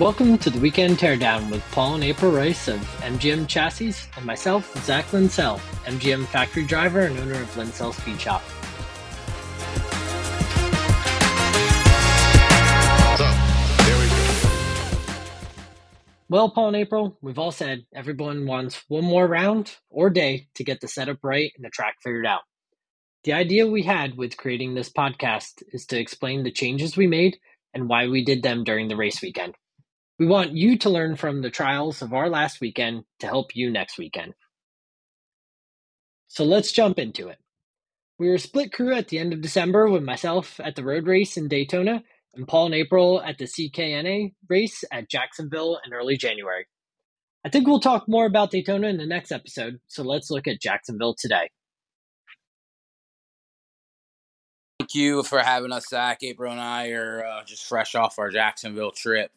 Welcome to the Weekend Teardown with Paul and April Rice of MGM Chassis and myself, Zach Linsell, MGM factory driver and owner of Linsell Speed Shop. So, there we go. Well, Paul and April, we've all said everyone wants one more round or day to get the setup right and the track figured out. The idea we had with creating this podcast is to explain the changes we made and why we did them during the race weekend. We want you to learn from the trials of our last weekend to help you next weekend. So let's jump into it. We were split crew at the end of December with myself at the road race in Daytona and Paul and April at the CKNA race at Jacksonville in early January. I think we'll talk more about Daytona in the next episode, so let's look at Jacksonville today. Thank you for having us, Zach. April and I are uh, just fresh off our Jacksonville trip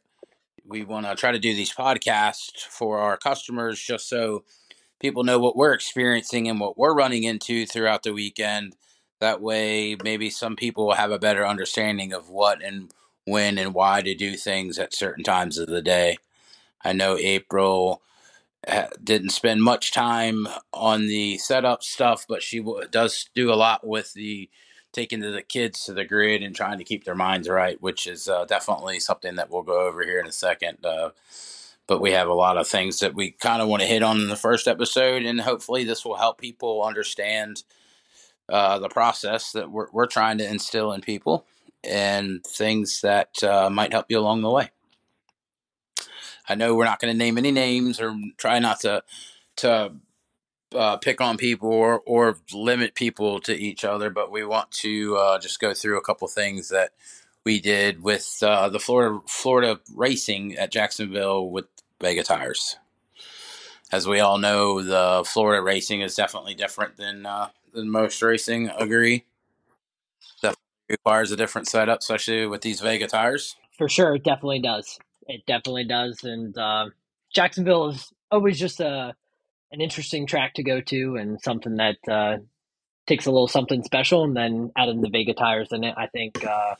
we want to try to do these podcasts for our customers just so people know what we're experiencing and what we're running into throughout the weekend. That way, maybe some people will have a better understanding of what and when and why to do things at certain times of the day. I know April eh, didn't spend much time on the setup stuff, but she does do a lot with the taking the kids to the grid and trying to keep their minds right, which is uh, definitely something that we'll go over here in a second. Uh, but we have a lot of things that we kind of want to hit on in the first episode, and hopefully this will help people understand uh, the process that we're, we're trying to instill in people and things that uh, might help you along the way. I know we're not going to name any names or try not to to uh, pick on people or, or limit people to each other, but we want to uh, just go through a couple things that we did with uh, the Florida Florida racing at Jacksonville with Vega tires. As we all know, the Florida racing is definitely different than uh, than most racing. Agree. Definitely requires a different setup, especially with these Vega tires. For sure, it definitely does. It definitely does, and uh, Jacksonville is always just a an interesting track to go to and something that uh, takes a little something special. And then adding the Vega tires in it, I think uh,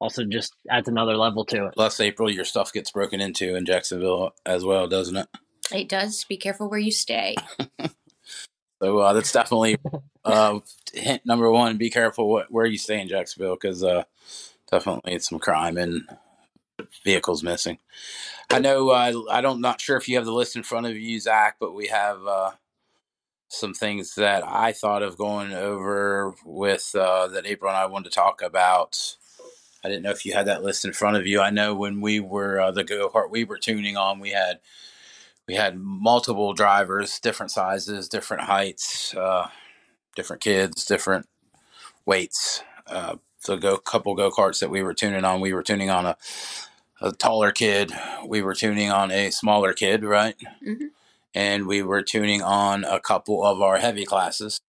also just adds another level to it. Last April, your stuff gets broken into in Jacksonville as well, doesn't it? It does. Be careful where you stay. so uh, that's definitely uh, hint number one. Be careful what, where you stay in Jacksonville because uh, definitely some crime and vehicles missing. I know uh, I don't not sure if you have the list in front of you, Zach, but we have uh, some things that I thought of going over with uh, that April and I wanted to talk about. I didn't know if you had that list in front of you. I know when we were uh, the go kart we were tuning on, we had we had multiple drivers, different sizes, different heights, uh, different kids, different weights. The go couple go karts that we were tuning on, we were tuning on a a taller kid. We were tuning on a smaller kid, right? Mm-hmm. And we were tuning on a couple of our heavy classes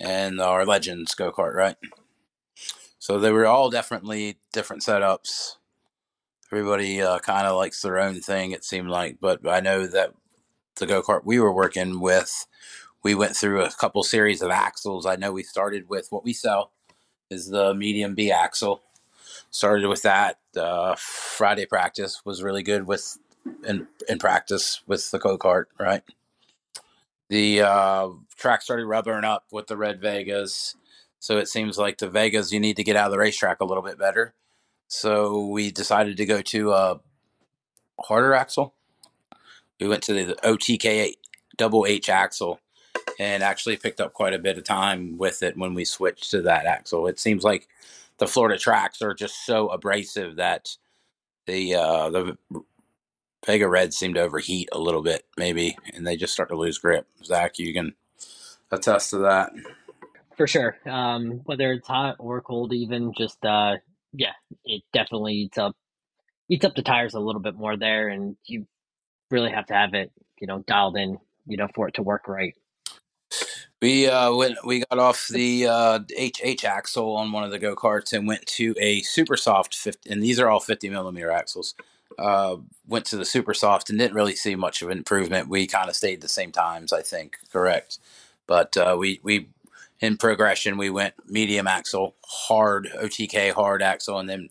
and our Legends go kart, right? So they were all definitely different setups. Everybody uh, kind of likes their own thing, it seemed like. But I know that the go kart we were working with, we went through a couple series of axles. I know we started with what we sell is the medium B axle started with that. Uh, Friday practice was really good with in in practice with the go kart. Right, the uh, track started rubbering up with the red Vegas, so it seems like the Vegas you need to get out of the racetrack a little bit better. So we decided to go to a harder axle. We went to the OTK double H axle and actually picked up quite a bit of time with it when we switched to that axle. It seems like the Florida tracks are just so abrasive that the uh, the Vega Reds seem to overheat a little bit, maybe, and they just start to lose grip. Zach, you can attest to that. For sure. Um, whether it's hot or cold, even just uh, yeah, it definitely eats up eats up the tires a little bit more there, and you really have to have it, you know, dialed in, you know, for it to work right. We uh, went. We got off the uh, HH axle on one of the go karts and went to a super soft 50, and these are all 50 millimeter axles. Uh, went to the super soft and didn't really see much of an improvement. We kind of stayed the same times, I think. Correct, but uh, we we in progression we went medium axle, hard OTK hard axle, and then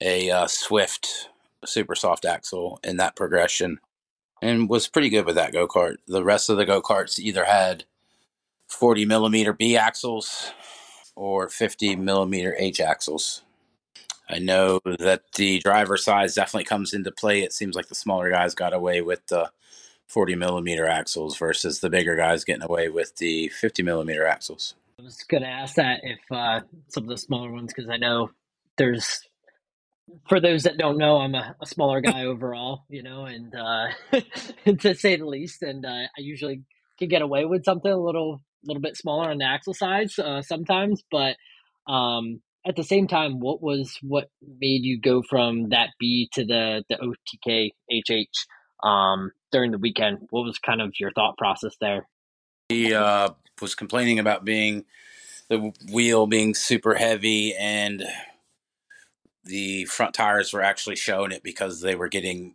a uh, Swift super soft axle in that progression, and was pretty good with that go kart. The rest of the go karts either had 40 millimeter B axles or 50 millimeter H axles. I know that the driver size definitely comes into play. It seems like the smaller guys got away with the 40 millimeter axles versus the bigger guys getting away with the 50 millimeter axles. I was going to ask that if uh, some of the smaller ones, because I know there's, for those that don't know, I'm a, a smaller guy overall, you know, and uh, to say the least, and uh, I usually can get away with something a little, little bit smaller on the axle size uh, sometimes, but um, at the same time, what was what made you go from that B to the the OTK HH um, during the weekend? What was kind of your thought process there? He uh, was complaining about being the wheel being super heavy and the front tires were actually showing it because they were getting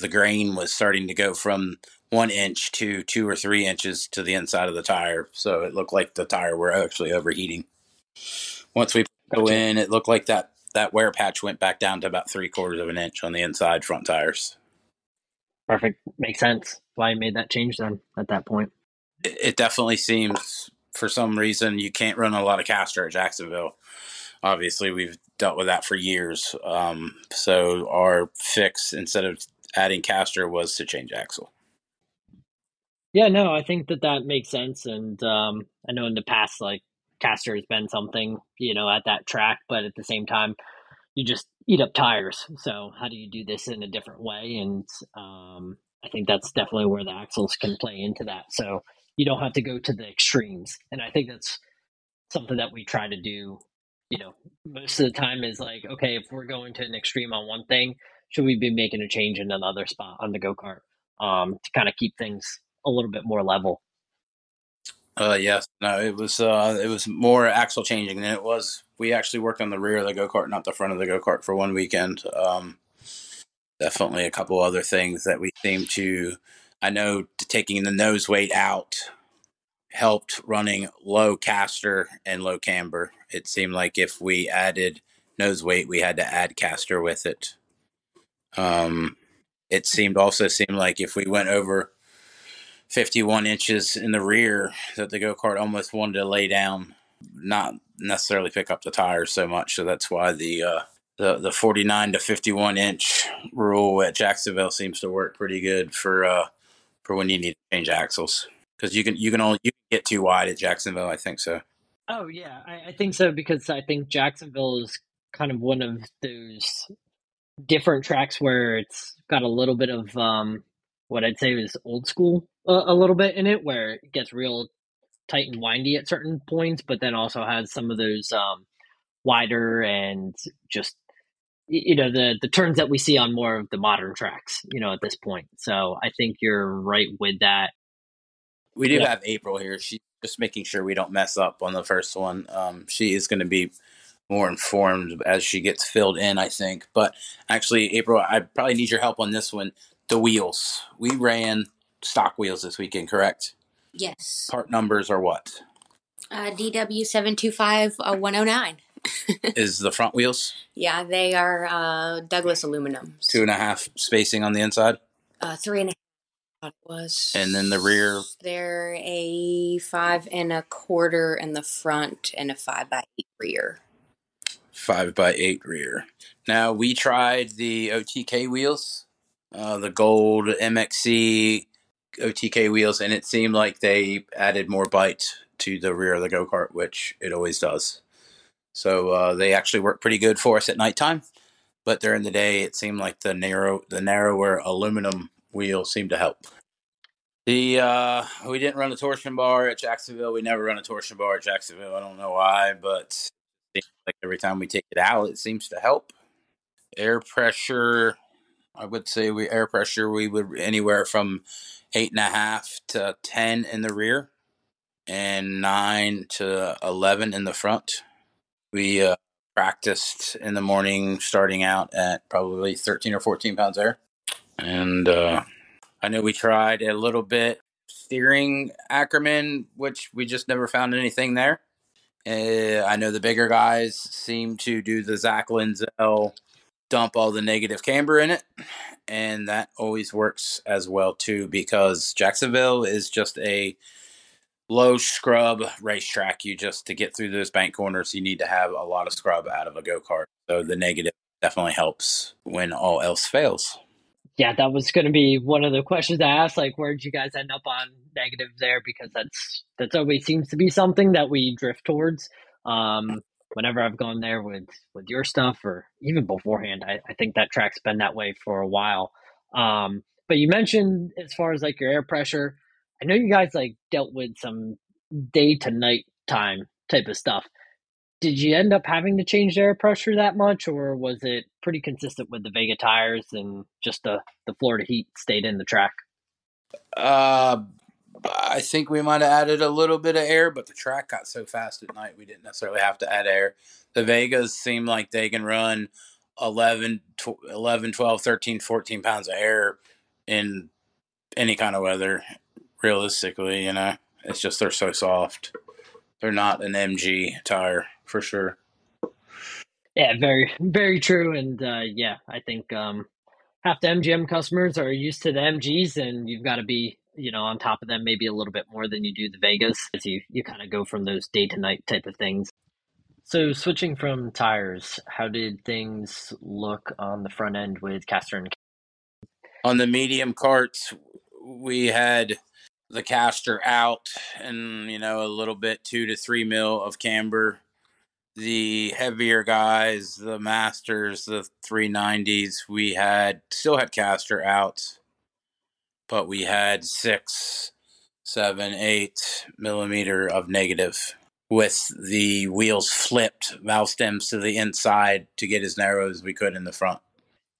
the grain was starting to go from one inch to two or three inches to the inside of the tire. So it looked like the tire were actually overheating. Once we go in, it looked like that that wear patch went back down to about three quarters of an inch on the inside front tires. Perfect, makes sense. Why you made that change then at that point? It, it definitely seems for some reason you can't run a lot of caster at Jacksonville. Obviously, we've dealt with that for years. Um, so our fix instead of adding caster was to change axle. Yeah, no, I think that that makes sense, and um, I know in the past, like caster has been something you know at that track, but at the same time, you just eat up tires. So how do you do this in a different way? And um, I think that's definitely where the axles can play into that. So you don't have to go to the extremes, and I think that's something that we try to do. You know, most of the time is like, okay, if we're going to an extreme on one thing, should we be making a change in another spot on the go kart um, to kind of keep things a little bit more level? Uh, yes, no, it was uh, it was more axle changing than it was. We actually worked on the rear of the go kart, not the front of the go kart, for one weekend. Um, definitely a couple other things that we seem to. I know taking the nose weight out helped running low caster and low camber. It seemed like if we added nose weight, we had to add caster with it. Um, it seemed also seemed like if we went over 51 inches in the rear, that the go kart almost wanted to lay down, not necessarily pick up the tires so much. So that's why the uh, the the 49 to 51 inch rule at Jacksonville seems to work pretty good for uh, for when you need to change axles because you can you can only you can get too wide at Jacksonville. I think so. Oh yeah, I, I think so because I think Jacksonville is kind of one of those different tracks where it's got a little bit of um, what I'd say is old school uh, a little bit in it, where it gets real tight and windy at certain points, but then also has some of those um, wider and just you know the the turns that we see on more of the modern tracks. You know at this point, so I think you're right with that. We do Yeah. have April here. She's just making sure we don't mess up on the first one. Um, she is going to be more informed as she gets filled in, I think. But actually, April, I probably need your help on this one. The wheels. We ran stock wheels this weekend, correct? Yes. Part numbers are what? Uh, DW725 uh, 109. is the front wheels Yeah, they are uh, Douglas aluminum. two and a half spacing on the inside, Uh, three and a half. It was. and then the rear They're a five and a quarter in the front and a five by eight rear. five by eight rear. Now we tried the OTK wheels, uh, the gold MXC OTK wheels, and it seemed like they added more bite to the rear of the go kart, which it always does. So uh, they actually work pretty good for us at nighttime, but during the day it seemed like the narrow, the narrower aluminum wheel seemed to help. The uh, we didn't run a torsion bar at Jacksonville. We never run a torsion bar at Jacksonville. I don't know why, but like every time we take it out, it seems to help. Air pressure, I would say we air pressure we would anywhere from eight and a half to ten in the rear, and nine to eleven in the front. We uh, practiced in the morning, starting out at probably thirteen or fourteen pounds air, and uh, I know we tried a little bit steering Ackerman, which we just never found anything there. Uh, I know the bigger guys seem to do the Zach Linsell dump all the negative camber in it, and that always works as well too because Jacksonville is just a low scrub racetrack. You just to get through those bank corners, you need to have a lot of scrub out of a go kart. So the negative definitely helps when all else fails. Yeah, that was going to be one of the questions I asked. Like, where'd you guys end up on negative there? Because that's that's always seems to be something that we drift towards. Um, whenever I've gone there with with your stuff, or even beforehand, I, I think that track's been that way for a while. Um, but you mentioned as far as like your air pressure, I know you guys like dealt with some day to night time type of stuff did you end up having to change the air pressure that much, or was it pretty consistent with the Vega tires and just the the Florida heat stayed in the track? Uh, I think we might have added a little bit of air, but the track got so fast at night we didn't necessarily have to add air. The Vegas seem like they can run 11, 11 12, 13, 14 pounds of air in any kind of weather, realistically, you know. It's just they're so soft. They're not an MG tire for sure. Yeah, very very true, and uh, yeah, I think um, half the MGM customers are used to the MGs, and you've got to be you know on top of them maybe a little bit more than you do the Vegas, as you you kind of go from those day to night type of things. So switching from tires, how did things look on the front end with Caster and on the medium carts? We had the caster out and you know a little bit two to three mil of camber the heavier guys, the masters, the 390s, we had still had caster out, but we had six, seven, eight millimeter of negative with the wheels flipped, valve stems to the inside to get as narrow as we could in the front.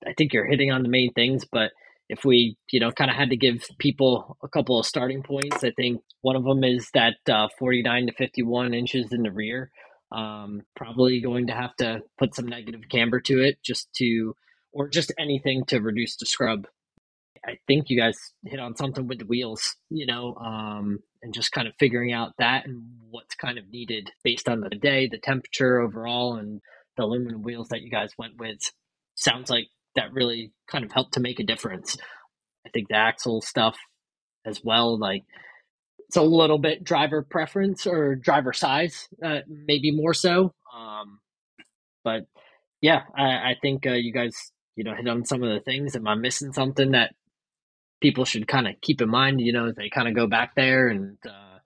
I think you're hitting on the main things, but if we, you know, kind of had to give people a couple of starting points, I think one of them is that uh, 49 to 51 inches in the rear. Um, probably going to have to put some negative camber to it just to, or just anything to reduce the scrub. I think you guys hit on something with the wheels, you know, um, and just kind of figuring out that and what's kind of needed based on the day, the temperature overall, and the aluminum wheels that you guys went with. Sounds like that really kind of helped to make a difference. I think the axle stuff as well, like it's a little bit driver preference or driver size, uh, maybe more so. Um, but yeah, I, I think uh, you guys, you know, hit on some of the things. Am I missing something that people should kind of keep in mind? You know, as they kind of go back there and uh,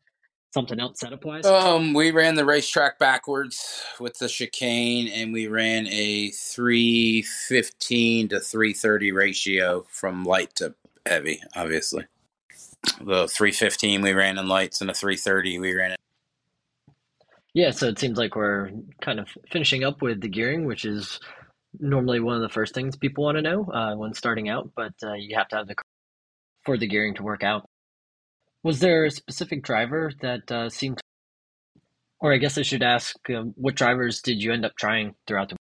something else setup wise. Um, we ran the racetrack backwards with the chicane, and we ran a three fifteen to three thirty ratio from light to heavy, obviously the 315 we ran in lights and the 330 we ran it. Yeah, so it seems like we're kind of finishing up with the gearing, which is normally one of the first things people want to know uh, when starting out, but uh, you have to have the for the gearing to work out. Was there a specific driver that uh, seemed, or I guess I should ask, um, what drivers did you end up trying throughout the?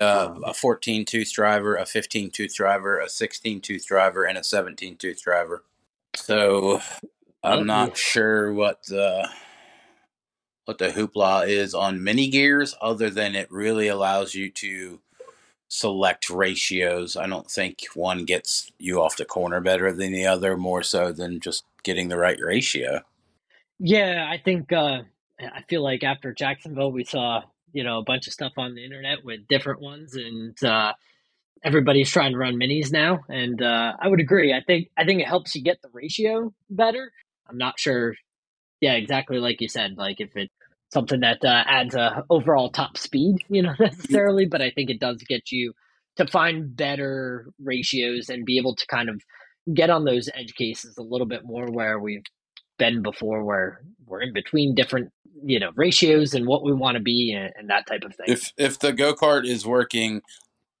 Uh, a 14 tooth driver, a 15 tooth driver, a 16 tooth driver, and a 17 tooth driver. So I'm not sure what the what the hoopla is on mini gears, other than it really allows you to select ratios. I don't think one gets you off the corner better than the other, more so than just getting the right ratio. Yeah, I think uh, I feel like after Jacksonville, we saw you know a bunch of stuff on the internet with different ones, and uh, everybody's trying to run minis now, and uh, I would agree. I think I think it helps you get the ratio better. I'm not sure. Yeah, exactly like you said. Like if it's something that uh, adds a overall top speed, you know, necessarily, but I think it does get you to find better ratios and be able to kind of get on those edge cases a little bit more where we've been before where we're in between different you know ratios and what we want to be and, and, that type of thing if if the go-kart is working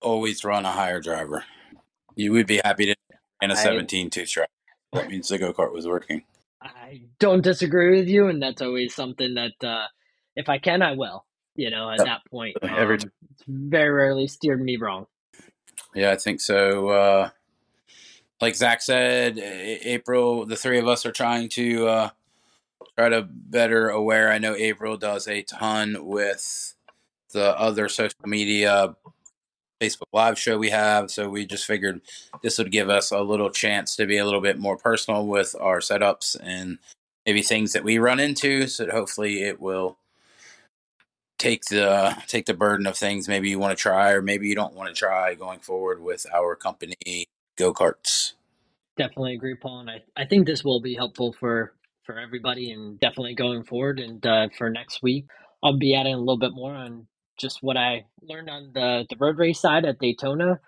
always run a higher driver. You would be happy to in a 17 tooth driver. That means the go kart was working. I don't disagree with you, and that's always something that uh, if I can, I will. You know, at yep. that point, um, every time. it's very rarely steered me wrong. Yeah, I think so. Uh, like Zach said, April, the three of us are trying to uh, try to better aware. I know April does a ton with the other social media Facebook Live show we have. So we just figured this would give us a little chance to be a little bit more personal with our setups and maybe things that we run into. So hopefully it will take the take the burden of things maybe you want to try or maybe you don't want to try going forward with our company go karts. Definitely agree, Paul, and I, I think this will be helpful for for everybody and definitely going forward. And uh, for next week, I'll be adding a little bit more on just what I learned on the, the road race side at Daytona,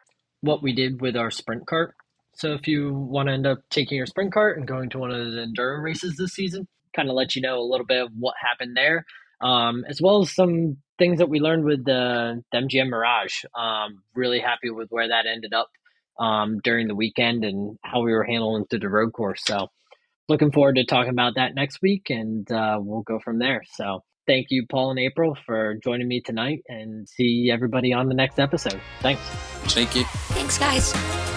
what we did with our sprint cart. So if you want to end up taking your sprint cart and going to one of the enduro races this season, kind of let you know a little bit of what happened there, um, as well as some things that we learned with the, the MGM Mirage. Um, really happy with where that ended up um, during the weekend and how we were handling through the road course. So looking forward to talking about that next week, and uh, we'll go from there. So thank you, Paul and April, for joining me tonight, and see everybody on the next episode. Thanks. Thank you. Thanks, guys.